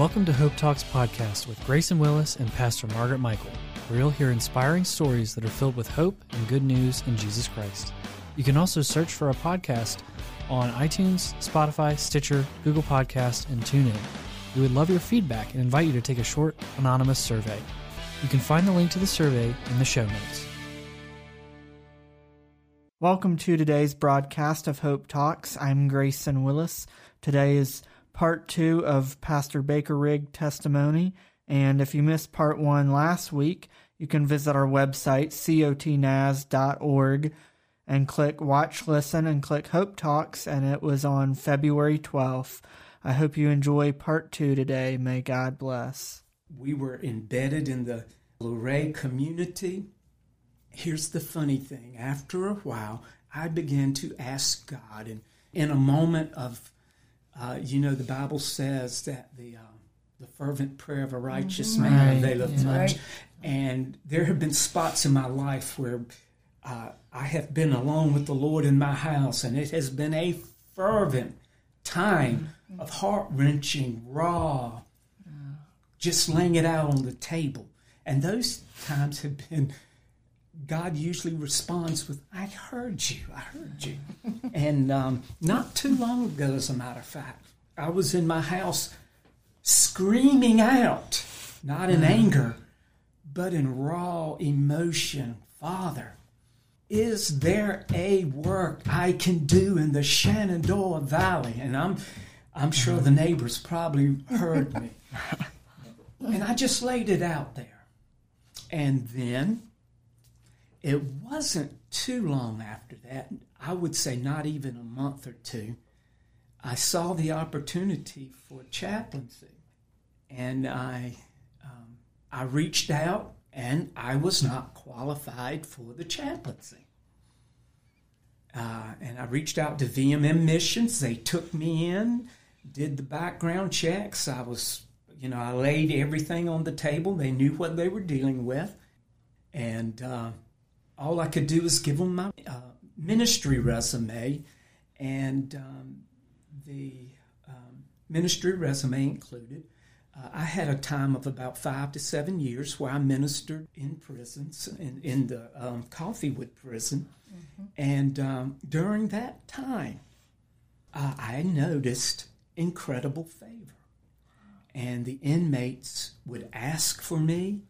Welcome to Hope Talks podcast with Grayson Willis and Pastor Margaret Michael, where you'll hear inspiring stories that are filled with hope and good news in Jesus Christ. You can also search for our podcast on iTunes, Spotify, Stitcher, Google Podcast, and TuneIn. We would love your feedback and invite you to take a short anonymous survey. You can find the link to the survey in the show notes. Welcome to today's broadcast of Hope Talks. I'm Grayson Willis. Today is part two of Pastor Baker Riggs testimony. And if you missed part one last week, you can visit our website, cotnaz.org, and click Watch Listen and click Hope Talks. And it was on February 12th. I hope you enjoy part two today. May God bless. We were embedded in the Luray community. Here's the funny thing after a while, I began to ask God, and in a moment of uh, you know, the Bible says that the uh, the fervent prayer of a righteous mm-hmm. man availeth yeah. much. Right. And there have been spots in my life where uh, I have been alone with the Lord in my house, and it has been a fervent time mm-hmm. of heart wrenching, raw, just laying it out on the table. And those times have been God usually responds with, I heard you, I heard you. and um, not too long ago, as a matter of fact, I was in my house screaming out, not in mm. anger, but in raw emotion Father, is there a work I can do in the Shenandoah Valley? And I'm, I'm sure the neighbors probably heard me. and I just laid it out there. And then it wasn't too long after that, I would say not even a month or two, I saw the opportunity for chaplaincy. And I, um, I reached out and I was not qualified for the chaplaincy. Uh, and I reached out to VMM Missions. They took me in, did the background checks. I was, you know, I laid everything on the table. They knew what they were dealing with. And uh, all I could do was give them my uh, ministry resume, and um, the um, ministry resume included. Uh, I had a time of about five to seven years where I ministered in prisons, in, in the um, Coffeewood prison. Mm-hmm. And um, during that time, uh, I noticed incredible favor. And the inmates would ask for me,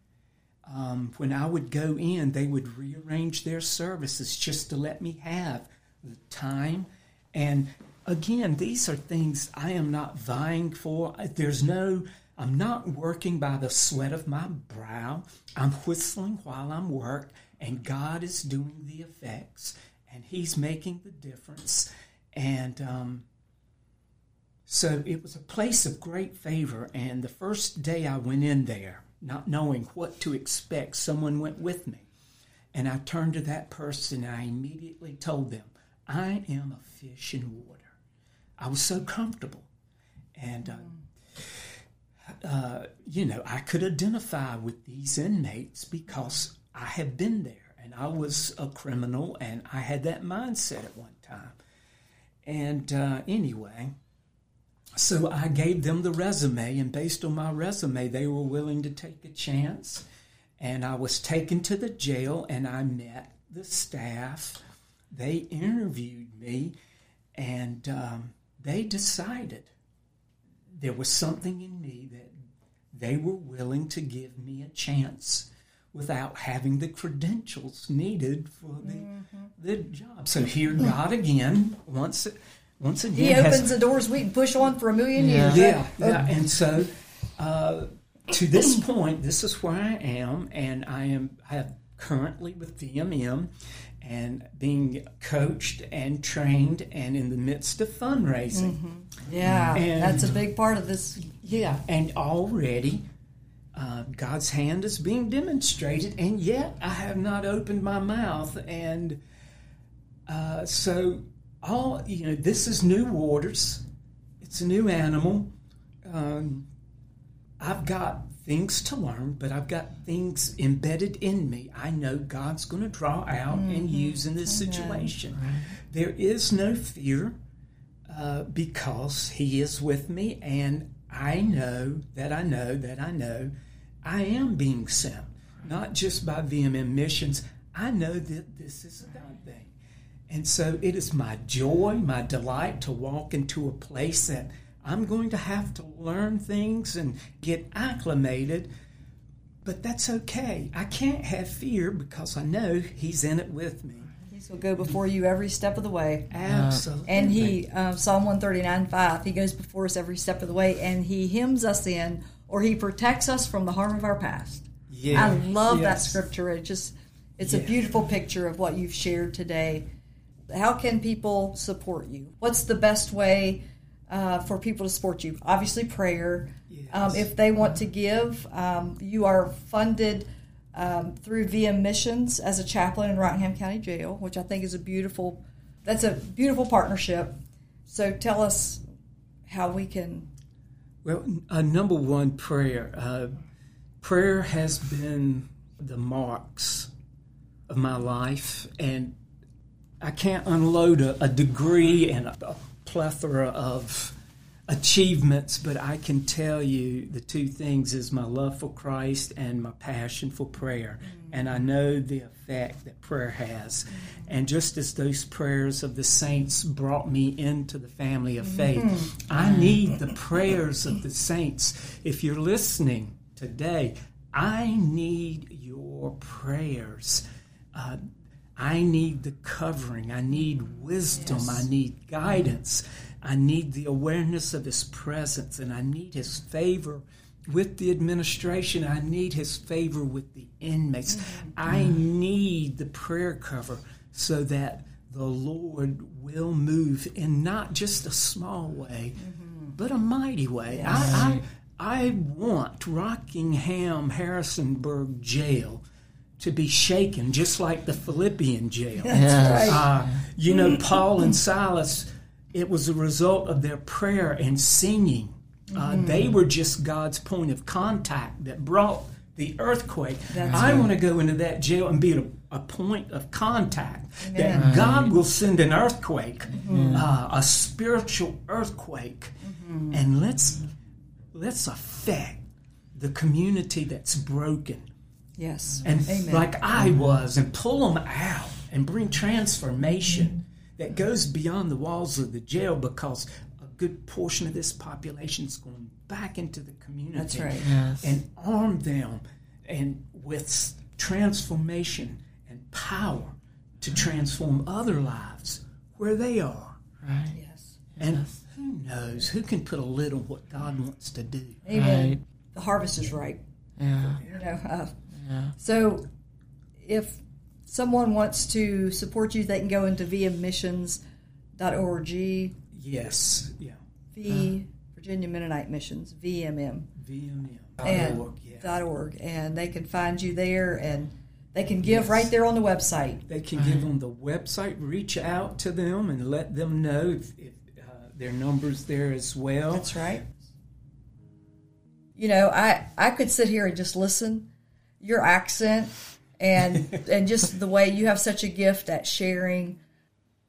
um, when I would go in, they would rearrange their services just to let me have the time. And again, these are things I am not vying for. There's no, I'm not working by the sweat of my brow. I'm whistling while I'm work, and God is doing the effects, and He's making the difference. And um, so it was a place of great favor. And the first day I went in there, not knowing what to expect, someone went with me. And I turned to that person and I immediately told them, I am a fish in water. I was so comfortable. And, uh, uh, you know, I could identify with these inmates because I had been there and I was a criminal and I had that mindset at one time. And uh, anyway, so I gave them the resume, and based on my resume, they were willing to take a chance. And I was taken to the jail, and I met the staff. They interviewed me, and um, they decided there was something in me that they were willing to give me a chance without having the credentials needed for the, mm-hmm. the job. So here God again once once again, he opens has, the doors we can push on for a million yeah. years. Yeah, yeah. And so, uh, to this point, this is where I am, and I am I have currently with VMM and being coached and trained and in the midst of fundraising. Mm-hmm. Yeah, and, that's a big part of this. Yeah, and already uh, God's hand is being demonstrated, and yet I have not opened my mouth. And uh, so all you know, this is new waters. It's a new animal. Um, I've got things to learn, but I've got things embedded in me. I know God's going to draw out mm-hmm. and use in this situation. Right. There is no fear uh, because He is with me, and I I know that I know that I know I am being sent, not just by VMM missions. I know that this is a God thing. And so it is my joy, my delight to walk into a place that I'm going to have to learn things and get acclimated, but that's okay. I can't have fear because I know He's in it with me. He will go before you every step of the way. Absolutely. And He, uh, Psalm 139 5, He goes before us every step of the way and He hems us in or He protects us from the harm of our past. Yeah. I love that scripture. It just, it's a beautiful picture of what you've shared today. How can people support you? What's the best way uh, for people to support you? Obviously, prayer. Um, if they want to give, um, you are funded um, through VM Missions as a chaplain in Rockingham County Jail, which I think is a beautiful. That's a beautiful partnership. So tell us how we can. Well, uh, number one, prayer. Uh, prayer has been the marks of my life, and I can't unload a, a degree and a, a plethora of achievements, but I can tell you the two things is my love for Christ and my passion for prayer. Mm. And I know the effect that prayer has. Mm. And just as those prayers of the saints brought me into the family of faith, mm. I need the prayers of the saints. If you're listening today, I need your prayers. Uh, I need the covering. I need wisdom. I need guidance. Mm-hmm. I need the awareness of His presence. And I need His favor with the administration. I need His favor with the inmates. Mm-hmm. I mm-hmm. need the prayer cover so that the Lord will move in not just a small way, but a mighty way. I, I, I want Rockingham Harrisonburg Jail to be shaken, just like the Philippian jail. Uh, you know, Paul and Silas, it was a result of their prayer and singing. Uh, They were just God's point of contact that brought the earthquake. I want to go into that jail and be a, a point of contact that God will send an earthquake, uh, a spiritual earthquake, and let's let's affect the community that's broken Yes. and Amen. like I was, and pull them out and bring transformation that goes beyond the walls of the jail because a good portion of this population is going back into the community. That's right. Yes. And arm them and with transformation and power to transform other lives where they are. Right. yes. And who knows? Who can put a lid on what God wants to do? Amen. Right. The harvest is ripe. Yeah. You know. Uh, Yeah. So, if someone wants to support you, they can go into vmmissions.org, Yes. Yeah. V Virginia Mennonite Missions, VMM. VMM. and Org, yeah. dot .org, and they can find you there, and they can give right there on the website. They can give on the website, reach out to them, and let them know if, if uh, their numbers there as well. That's right. You know, I I could sit here and just listen. Your accent and and just the way you have such a gift at sharing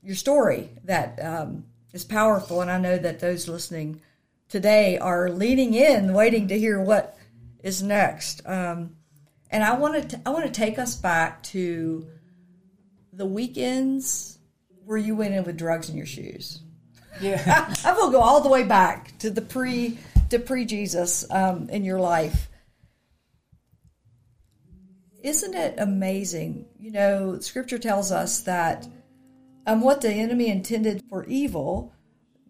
your story that um, is powerful, and I know that those listening today are leaning in, waiting to hear what is next. Um, and I want to I want to take us back to the weekends where you went in with drugs in your shoes. Yeah. I will go all the way back to the pre to pre Jesus um, in your life. Isn't it amazing? You know, Scripture tells us that um, what the enemy intended for evil,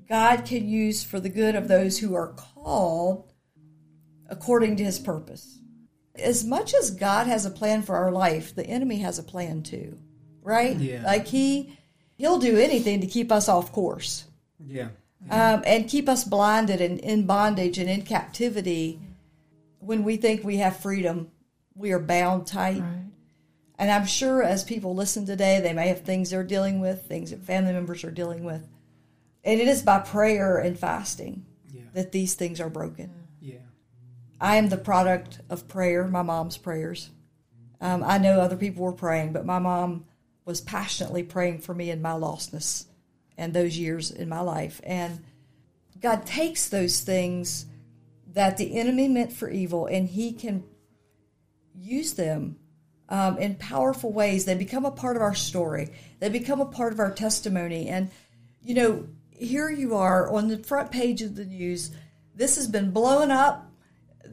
God can use for the good of those who are called according to His purpose. As much as God has a plan for our life, the enemy has a plan too, right? Yeah. Like he he'll do anything to keep us off course yeah. um, and keep us blinded and in bondage and in captivity when we think we have freedom we are bound tight and i'm sure as people listen today they may have things they're dealing with things that family members are dealing with and it is by prayer and fasting Yeah. that these things are broken Yeah. i am the product of prayer my mom's prayers um, i know other people were praying but my mom was passionately praying for me in my lostness and those years in my life. And God takes those things that the enemy meant for evil, and he can use them um, in powerful ways. They become a part of our story, they become a part of our testimony. And, you know, here you are on the front page of the news. This has been blowing up.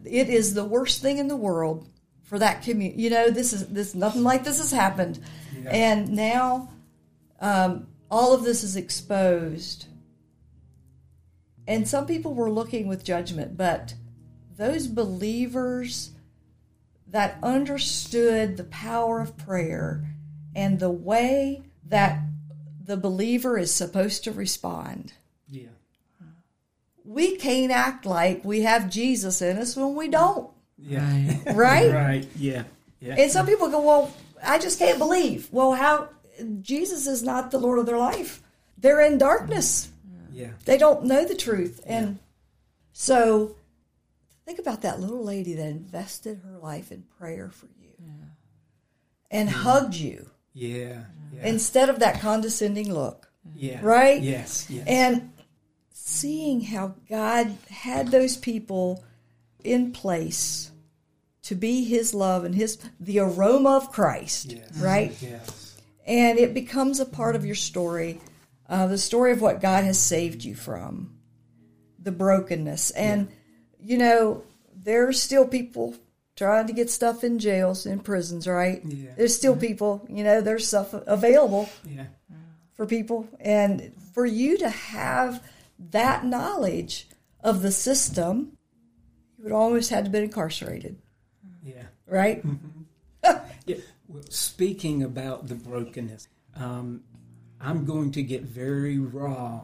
It is the worst thing in the world for that community. You know, this is this nothing like this has happened, Yeah. and now um, all of this is exposed. And some people were looking with judgment, but those believers that understood the power of prayer and the way that the believer is supposed to respond. Yeah. We can't act like we have Jesus in us when we don't, Yeah. right? right. Yeah. Yeah. And some people go, Well, I just can't believe. Well, how? Jesus is not the Lord of their life. They're in darkness. yeah. They don't know the truth. And so think about that little lady that invested her life in prayer for you and hugged you Yeah. Yeah. instead of that condescending look. yeah. right? Yes. Yes. And seeing how God had those people in place to be his love and his the aroma of Christ, yes. right? Yes. And it becomes a part of your story, uh, the story of what God has saved you from, the brokenness. And, you know, there's still people trying to get stuff in jails, in prisons, right? Yeah. There's still people, you know, there's stuff available Yeah. for people. And for you to have that knowledge of the system, you would almost had to been incarcerated, Yeah. right? Yeah. Well, speaking about the brokenness, um, I'm going to get very raw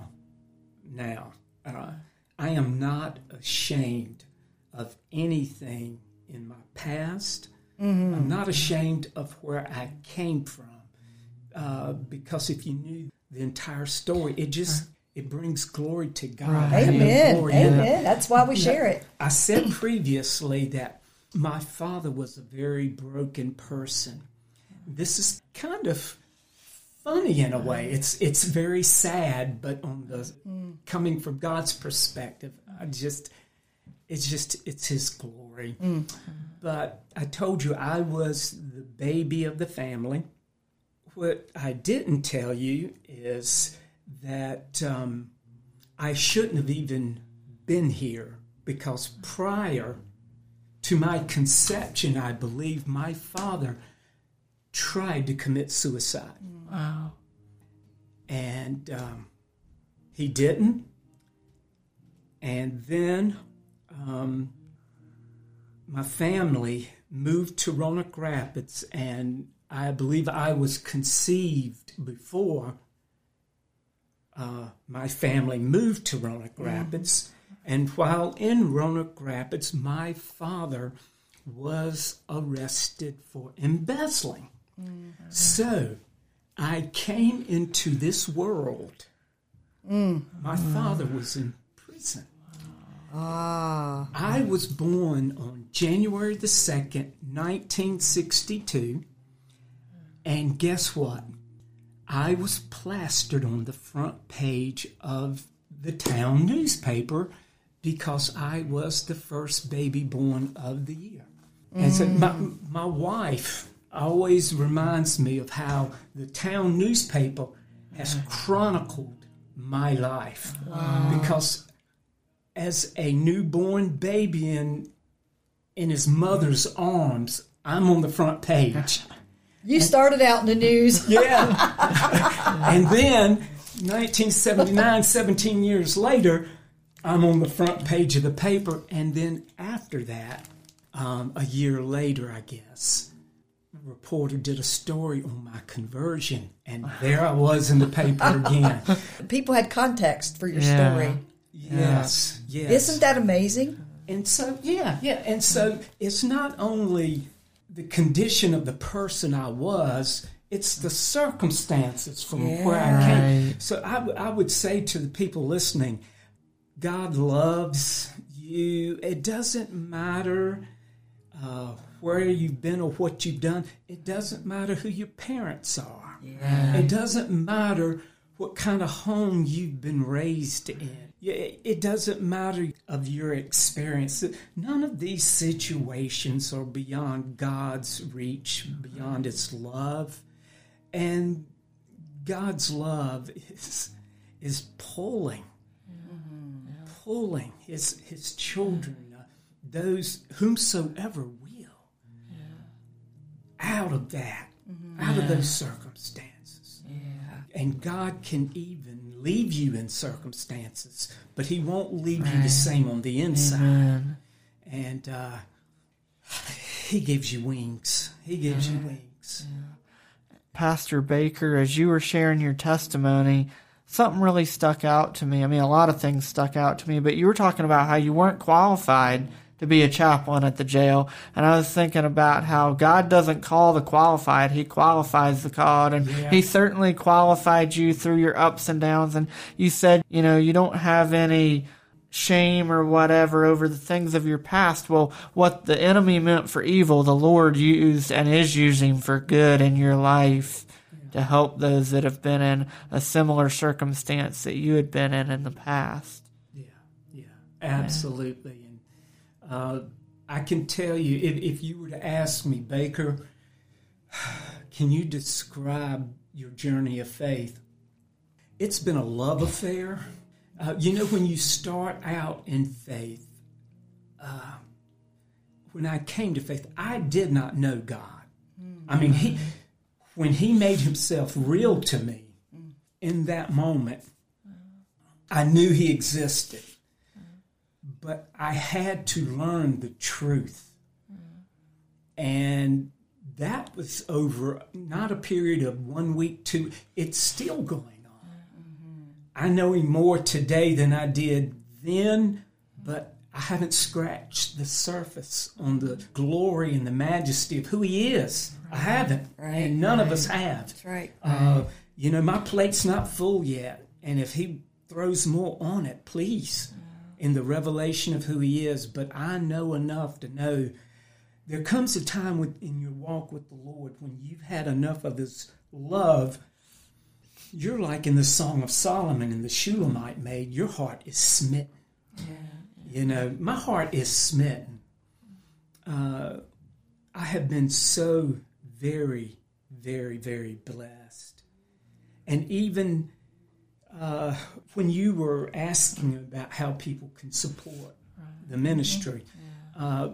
now. Uh, I am not ashamed of anything in my past. I'm not ashamed of where I came from. Uh, because if you knew the entire story, it just it brings glory to God. Mean, Amen. glory. Amen. That's why we share it. I said previously that my father was a very broken person. This is kind of funny in a way. It's it's very sad, but on the coming from God's perspective, I just it's just it's his glory. But I told you I was the baby of the family. What I didn't tell you is that um, I shouldn't have even been here because prior to my conception, I believe my father tried to commit suicide. Wow. And um, he didn't. And then um, my family moved to Roanoke Rapids, and I believe I was conceived before uh, my family moved to Roanoke Rapids. And while in Roanoke Rapids, my father was arrested for embezzling. So I came into this world. My father was in prison. Ah. I was born on January the 2nd, 1962. And guess what? I was plastered on the front page of the town newspaper because I was the first baby born of the year. And so my, my wife always reminds me of how the town newspaper has chronicled my life. Because as a newborn baby in in his mother's arms, I'm on the front page. You started out in the news. Yeah. and then 1979, 17 years later, I'm on the front page of the paper. And then after that, um, a year later, I guess, reporter did a story on my conversion. And there I was in the paper again. People had context for your Yeah. story. Yes, yes. Isn't that amazing? And so, yeah, yeah. And so it's not only the condition of the person I was, it's the circumstances from where I came. Right. So I, w- I would say to the people listening, God loves you. It doesn't matter uh, where you've been or what you've done, it doesn't matter who your parents are. It doesn't matter what kind of home you've been raised in. it doesn't matter of your experience. None of these situations are beyond God's reach, beyond His love, and God's love is is pulling, mm-hmm. pulling His His children, uh, those whomsoever yeah. Out of that, mm-hmm. out of those circumstances. Yeah. And God can even leave you in circumstances, but He won't leave right. you the same on the inside. Amen. And uh, He gives you wings. He gives you wings. Pastor Baker, as you were sharing your testimony, something really stuck out to me. I mean, a lot of things stuck out to me, but you were talking about how you weren't qualified to be a chaplain at the jail. And I was thinking about how God doesn't call the qualified, He qualifies the called. And yeah. He certainly qualified you through your ups and downs. And you said, you know, you don't have any shame or whatever over the things of your past. Well, what the enemy meant for evil, the Lord used and is using for good in your life to help those that have been in a similar circumstance that you had been in in the past. Yeah, yeah, absolutely. Uh, I can tell you, if, if you were to ask me, Baker, can you describe your journey of faith? It's been a love affair. Uh, you know, when you start out in faith, uh, when I came to faith, I did not know God. Mm-hmm. I mean, he, when He made Himself real to me in that moment, I knew He existed but I had to learn the truth. And that was over not a period of one week, two, it's still going on. Mm-hmm. I know him more today than I did then, but I haven't scratched the surface on the glory and the majesty of who he is. Right. I haven't. Right. And none right. of us have. That's right. Uh, you know, my plate's not full yet. And if he throws more on it, please in the revelation of who He is, but I know enough to know there comes a time in your walk with the Lord when you've had enough of His love. You're like in the Song of Solomon and the Shulamite maid, your heart is smitten. Yeah. You know, my heart is smitten. Uh, I have been so very, very, very blessed. And even uh, when you were asking about how people can support right. the ministry, mm-hmm. yeah. uh,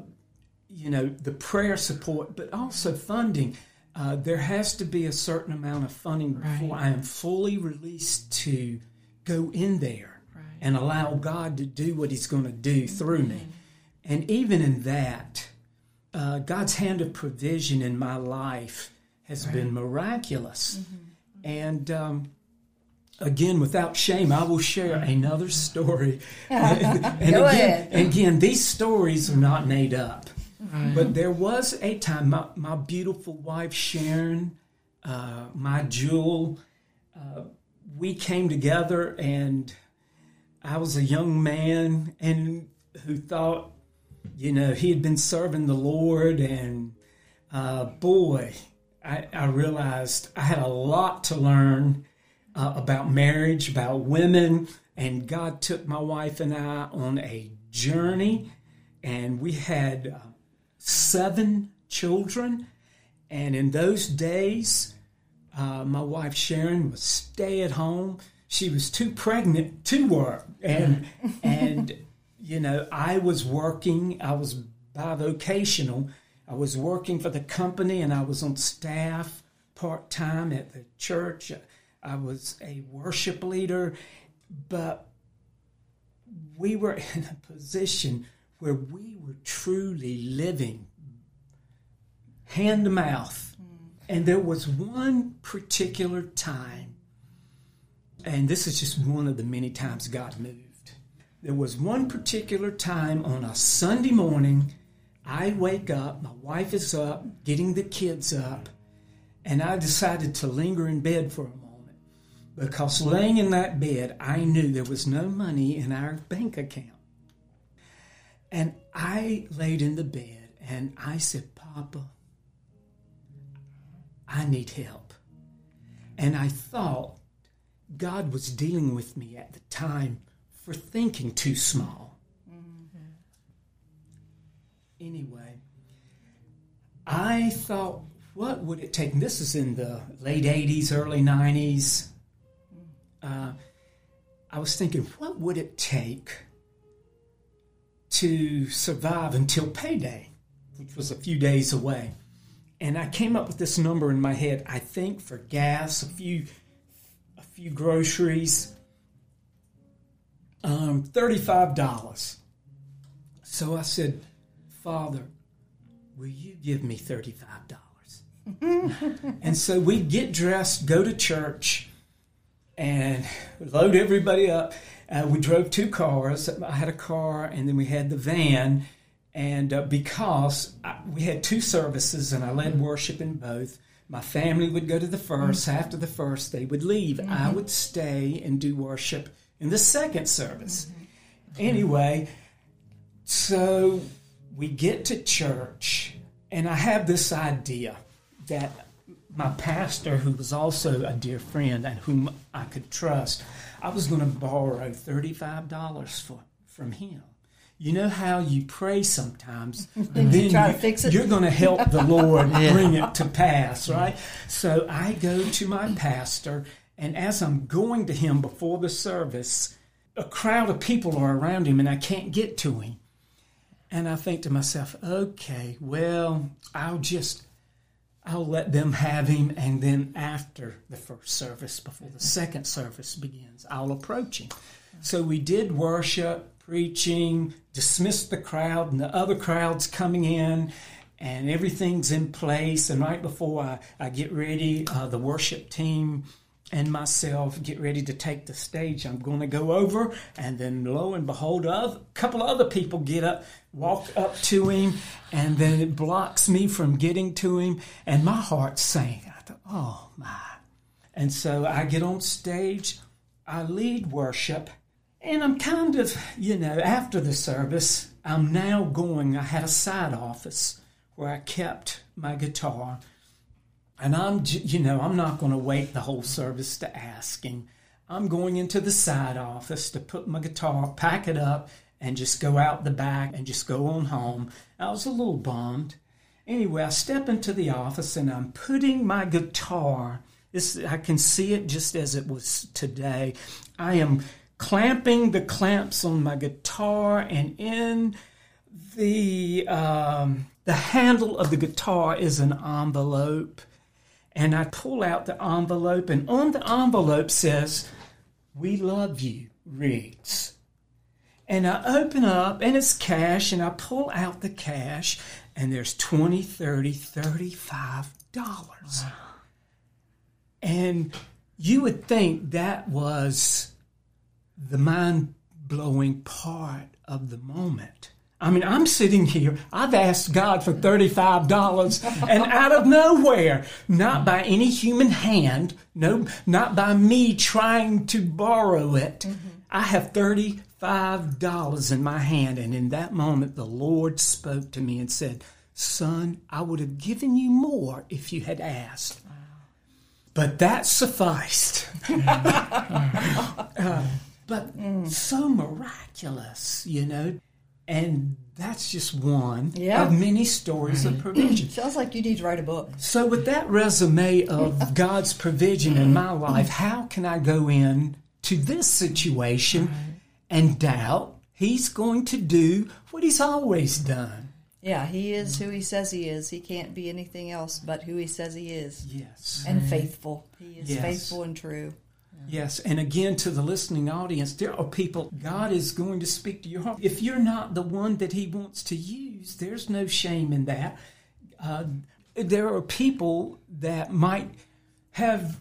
you know, the prayer support, but also funding. Uh, there has to be a certain amount of funding right. before I am fully released to go in there right. and allow God to do what He's going to do through mm-hmm. me. And even in that, uh, God's hand of provision in my life has been miraculous. Mm-hmm. And um, again, without shame, I will share another story. and, again, again, these stories are not made up. Right. But there was a time, my, my beautiful wife Sharon, uh, my jewel, uh, we came together, and I was a young man and who thought, you know, he had been serving the Lord, and uh, boy, I, I realized I had a lot to learn uh, about marriage, about women, and God took my wife and I on a journey, and we had uh, seven children. And in those days, uh, my wife Sharon was stay at home. She was too pregnant to work, and and you know I was working. I was bivocational. I was working for the company, and I was on staff part time at the church. I was a worship leader, but we were in a position where we were truly living hand to mouth. Mm. And there was one particular time, and this is just one of the many times God moved. There was one particular time on a Sunday morning, I wake up, my wife is up, getting the kids up, and I decided to linger in bed for a moment because laying in that bed, I knew there was no money in our bank account. And I laid in the bed and I said, Papa, I need help. And I thought God was dealing with me at the time for thinking too small. Anyway, I thought, what would it take? And this is in the late 80s, early 90s. Uh, I was thinking, what would it take to survive until payday, which was a few days away? And I came up with this number in my head. I think for gas, a few, a few groceries, um, thirty-five dollars. So I said, Father, will you give me thirty-five dollars? and so we get dressed, go to church, and load everybody up. Uh, we drove two cars. I had a car, and then we had the van. And uh, because I, we had two services, and I led worship in both, my family would go to the 1st After the first, they would leave. I would stay and do worship in the second service. Anyway, so we get to church, and I have this idea that my pastor, who was also a dear friend and whom I could trust, I was going to borrow $35 for, from him. You know how you pray sometimes, and then try to you, fix it. you're going to help the Lord bring it to pass, right? So I go to my pastor, and as I'm going to him before the service, a crowd of people are around him, and I can't get to him. And I think to myself, okay, well, I'll just I'll let them have him, and then after the first service, before the second service begins, I'll approach him. So we did worship, preaching, dismissed the crowd, and the other crowd's coming in, and everything's in place. And right before I, I get ready, uh, the worship team and myself get ready to take the stage. I'm going to go over, and then lo and behold, a couple of other people get up, walk up to him, and then it blocks me from getting to him, and my heart sank. I thought, oh my. And so I get on stage, I lead worship, and I'm kind of, you know, after the service, I'm now going, I had a side office where I kept my guitar. And I'm, you know, I'm not going to wait the whole service to ask him. I'm going into the side office to put my guitar, pack it up, and just go out the back and just go on home. I was a little bummed. Anyway, I step into the office and I'm putting my guitar. This I can see it just as it was today. I am clamping the clamps on my guitar, and in the um, the handle of the guitar is an envelope and I pull out the envelope, and on the envelope says, We love you, Riggs. And I open up, and it's cash, and I pull out the cash, and there's 20 30 35 dollars. Wow. And you would think that was the mind blowing part of the moment. I mean, I'm sitting here, I've asked God for $35, and out of nowhere, not by any human hand, no, not by me trying to borrow it, mm-hmm. I have $35 in my hand. And in that moment, the Lord spoke to me and said, Son, I would have given you more if you had asked. But that sufficed. uh, but mm. so miraculous, you know. And that's just one yeah. of many stories of provision. Sounds like you need to write a book. So, with that resume of God's provision in my life, how can I go in to this situation and doubt He's going to do what He's always done? Yeah, He is who He says He is. He can't be anything else but who He says He is. Yes. And faithful. He is yes. faithful and true. Yes, and again to the listening audience, there are people God is going to speak to your heart. If you're not the one that He wants to use, there's no shame in that. Uh, there are people that might have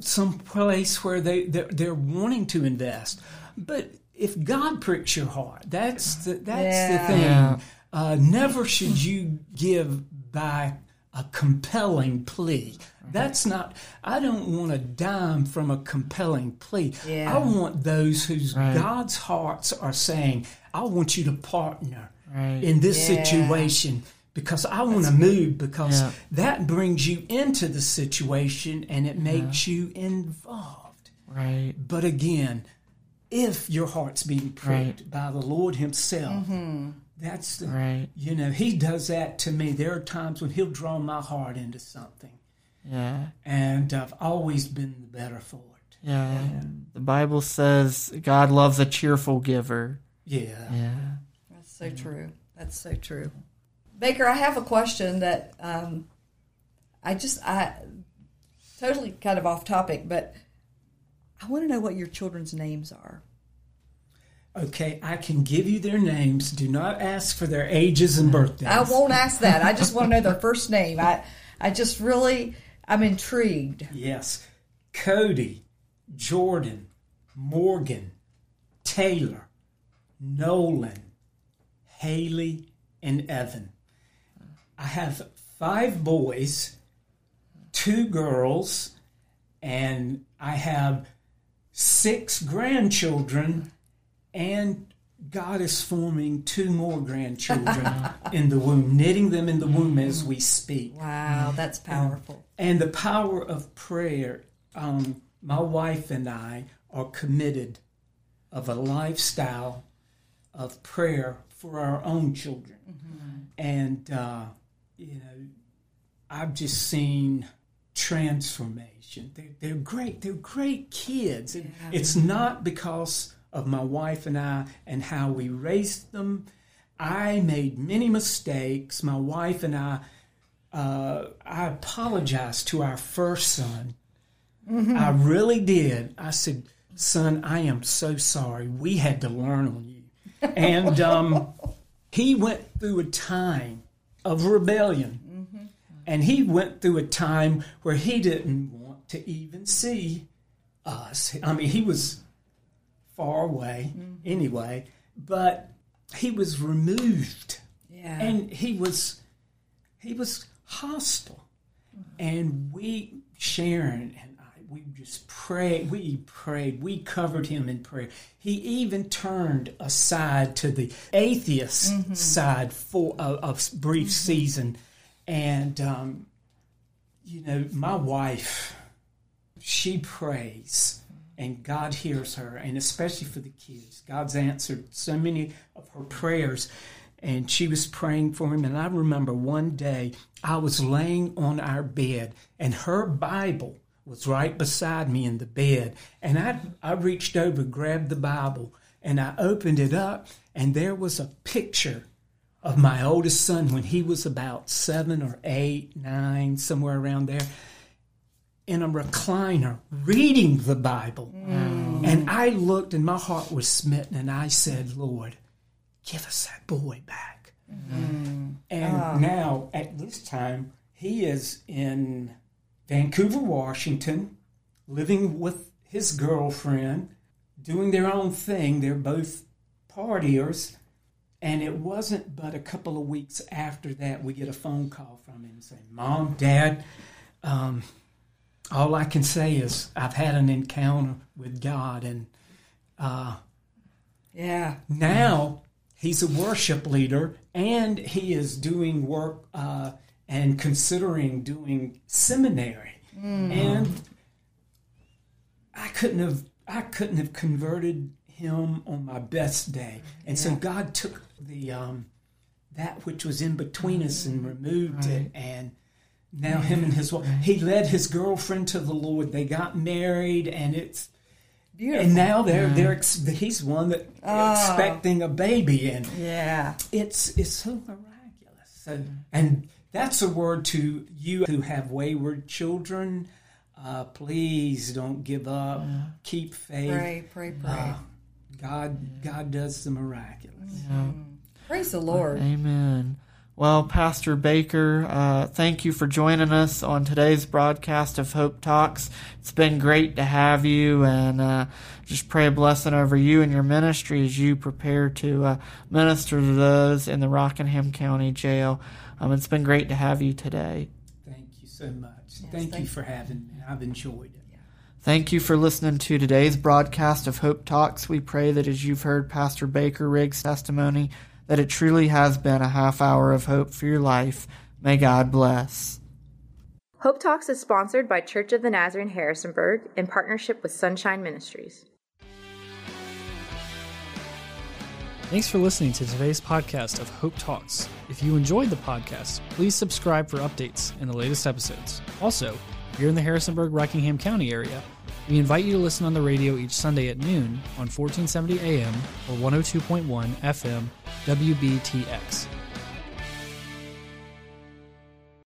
some place where they they're, they're, wanting to invest, but if God pricks your heart, that's the, that's yeah. the thing. Uh, never should you give back a compelling plea. Mm-hmm. That's not, I don't want a dime from a compelling plea. Yeah. I want those whose right. God's hearts are saying, I want you to partner right. in this yeah. situation because I want to move because yeah. that brings you into the situation and it uh-huh. makes you involved. Right. But again, if your heart's being pricked by the Lord Himself. Mm-hmm. That's the, Right. you know, He does that to me. There are times when He'll draw my heart into something, Yeah. and I've always been the better for it. Yeah. The Bible says God loves a cheerful giver. Yeah. Yeah. That's so true. That's so true. Baker, I have a question that um, I just I totally kind of off topic, but I want to know what your children's names are. Okay, I can give you their names. Do not ask for their ages and birthdays. I won't ask that. I just want to know their first name. I I just really I'm intrigued. Yes. Cody, Jordan, Morgan, Taylor, Nolan, Haley, and Evan. I have five boys, two girls, and I have six grandchildren, and God is forming two more grandchildren in the womb, knitting them in the womb as we speak Wow, that's powerful. and the power of prayer. Um, my wife and I are committed of a lifestyle of prayer for our own children, and uh, you know, I've just seen transformation. They're, they're great. They're great kids. And It's not because of my wife and I and how we raised them. I made many mistakes. My wife and I uh, I apologized to our first son. I really did. I said, "Son, I am so sorry. We had to learn on you." And um, he went through a time of rebellion, and he went through a time where he didn't want to even see us. I mean, he was far away mm-hmm. anyway, but he was removed. Yeah. and he was he was hostile. Mm-hmm. And we sharon and i we just prayed we prayed we covered him in prayer. He even turned aside to the atheist mm-hmm. side for a, a brief season. And um, you know my wife she prays and God hears her, and especially for the kids. God's answered so many of her prayers, and she was praying for him. And I remember one day I was laying on our bed, and her Bible was right beside me in the bed. And I, I reached over, grabbed the Bible, and I opened it up, and there was a picture of my oldest son when he was about seven or eight, nine, somewhere around there in a recliner reading the Bible. Mm. And I looked and my heart was smitten and I said, Lord, give us that boy back. Mm. And ah. now at this time, he is in Vancouver, Washington, living with his girlfriend, doing their own thing. They're both partiers. And it wasn't but a couple of weeks after that we get a phone call from him saying, Mom, Dad, um, all I can say is I've had an encounter with God, and uh, yeah. now he's a worship leader, and he is doing work uh, and considering doing seminary. And I couldn't have I couldn't have converted him on my best day, and so God took the um, that which was in between us and removed it, and now him and his wife he led his girlfriend to the Lord. They got married, and it's Beautiful. and now they're they're ex- he's one that expecting a baby, and yeah. it's it's so miraculous. So, and that's a word to you who have wayward children. Uh, please don't give up. Keep faith. Pray, pray, pray. Uh, God, God does the miraculous. Praise the Lord. Amen. Well, Pastor Baker, uh, thank you for joining us on today's broadcast of Hope Talks. It's been great to have you, and uh, just pray a blessing over you and your ministry as you prepare to uh, minister to those in the Rockingham County Jail. Um, it's been great to have you today. Thank you so much. thank, thank you for having me. I've enjoyed it. Thank you for listening to today's broadcast of Hope Talks. We pray that as you've heard Pastor Baker Riggs' testimony, that it truly has been a half hour of hope for your life. May God bless. Hope Talks is sponsored by Church of the Nazarene Harrisonburg in partnership with Sunshine Ministries. Thanks for listening to today's podcast of Hope Talks. If you enjoyed the podcast, please subscribe for updates and the latest episodes. Also, if you're in the Harrisonburg Rockingham County area, we invite you to listen on the radio each Sunday at noon on 1470 AM or 102.1 FM WBTX.